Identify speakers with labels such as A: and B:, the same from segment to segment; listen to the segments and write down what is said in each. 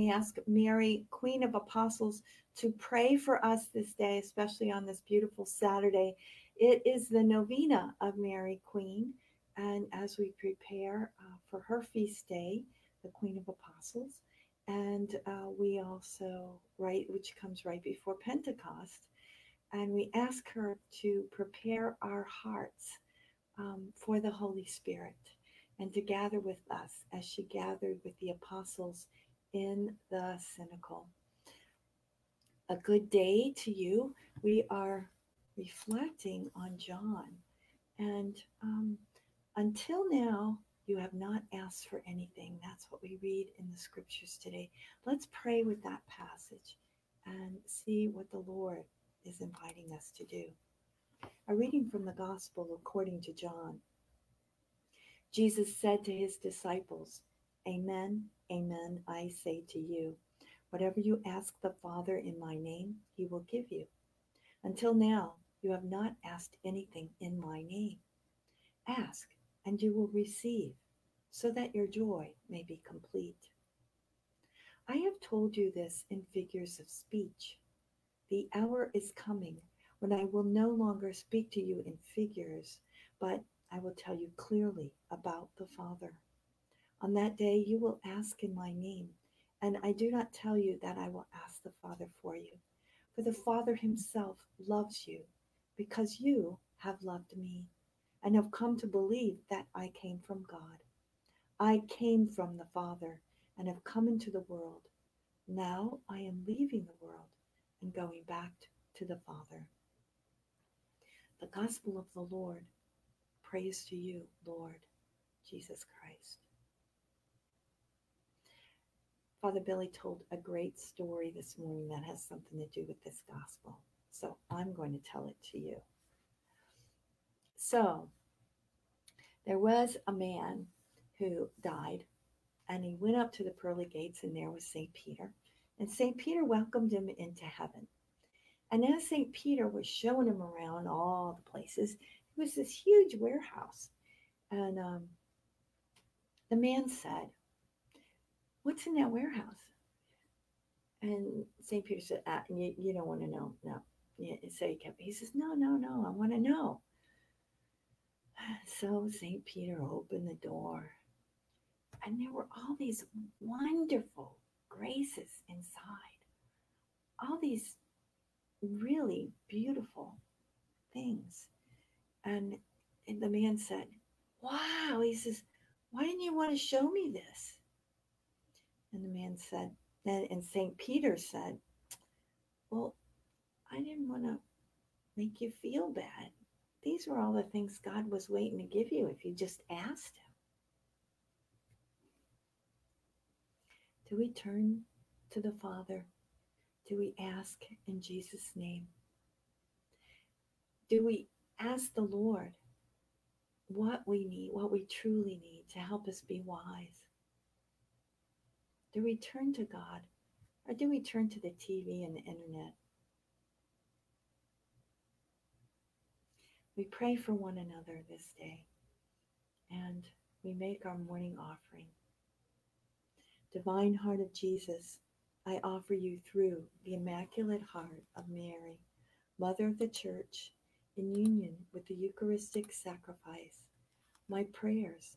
A: We ask Mary, Queen of Apostles, to pray for us this day, especially on this beautiful Saturday. It is the novena of Mary, Queen. And as we prepare uh, for her feast day, the Queen of Apostles, and uh, we also, right, which comes right before Pentecost, and we ask her to prepare our hearts um, for the Holy Spirit and to gather with us as she gathered with the apostles in the Cenacle. A good day to you. We are reflecting on John. And um, until now, you have not asked for anything. That's what we read in the scriptures today. Let's pray with that passage and see what the Lord is inviting us to do. A reading from the Gospel according to John. Jesus said to his disciples, Amen, amen, I say to you, whatever you ask the Father in my name, he will give you. Until now, you have not asked anything in my name. Ask, and you will receive, so that your joy may be complete. I have told you this in figures of speech. The hour is coming when I will no longer speak to you in figures, but I will tell you clearly about the Father. On that day you will ask in my name, and I do not tell you that I will ask the Father for you, for the Father himself loves you, because you have loved me, and have come to believe that I came from God. I came from the Father, and have come into the world. Now I am leaving the world and going back to the Father. The Gospel of the Lord. Praise to you, Lord Jesus Christ. Father Billy told a great story this morning that has something to do with this gospel. So I'm going to tell it to you. So there was a man who died, and he went up to the pearly gates, and there was St. Peter. And St. Peter welcomed him into heaven. And as St. Peter was showing him around all the places, it was this huge warehouse. And um, the man said, What's in that warehouse? And St. Peter said, ah, you, you don't want to know. No. Yeah, so he kept, he says, No, no, no, I want to know. So St. Peter opened the door, and there were all these wonderful graces inside. All these really beautiful things. And, and the man said, Wow. He says, Why didn't you want to show me this? And the man said, then and St. Peter said, Well, I didn't want to make you feel bad. These were all the things God was waiting to give you if you just asked Him. Do we turn to the Father? Do we ask in Jesus' name? Do we ask the Lord what we need, what we truly need to help us be wise? Do we turn to God or do we turn to the TV and the internet? We pray for one another this day and we make our morning offering. Divine Heart of Jesus, I offer you through the Immaculate Heart of Mary, Mother of the Church, in union with the Eucharistic sacrifice, my prayers,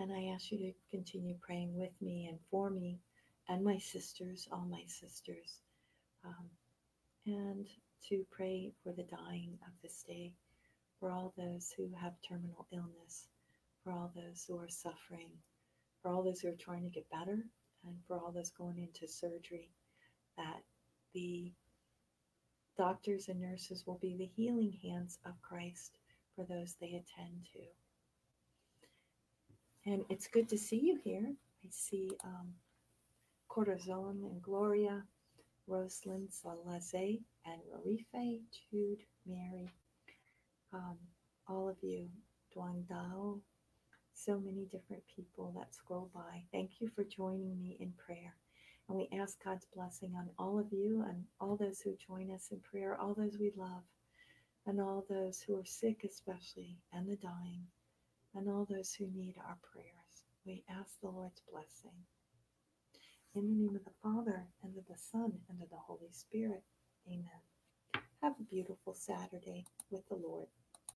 A: And I ask you to continue praying with me and for me and my sisters, all my sisters, um, and to pray for the dying of this day, for all those who have terminal illness, for all those who are suffering, for all those who are trying to get better, and for all those going into surgery, that the doctors and nurses will be the healing hands of Christ for those they attend to. And it's good to see you here. I see um, Corazon and Gloria, Rosalind Salaze and Rarife, Jude, Mary, um, all of you, Duan Dao, so many different people that scroll by. Thank you for joining me in prayer. And we ask God's blessing on all of you and all those who join us in prayer, all those we love, and all those who are sick, especially, and the dying, and all those who need our prayers. We ask the Lord's blessing. In the name of the Father, and of the Son, and of the Holy Spirit. Amen. Have a beautiful Saturday with the Lord.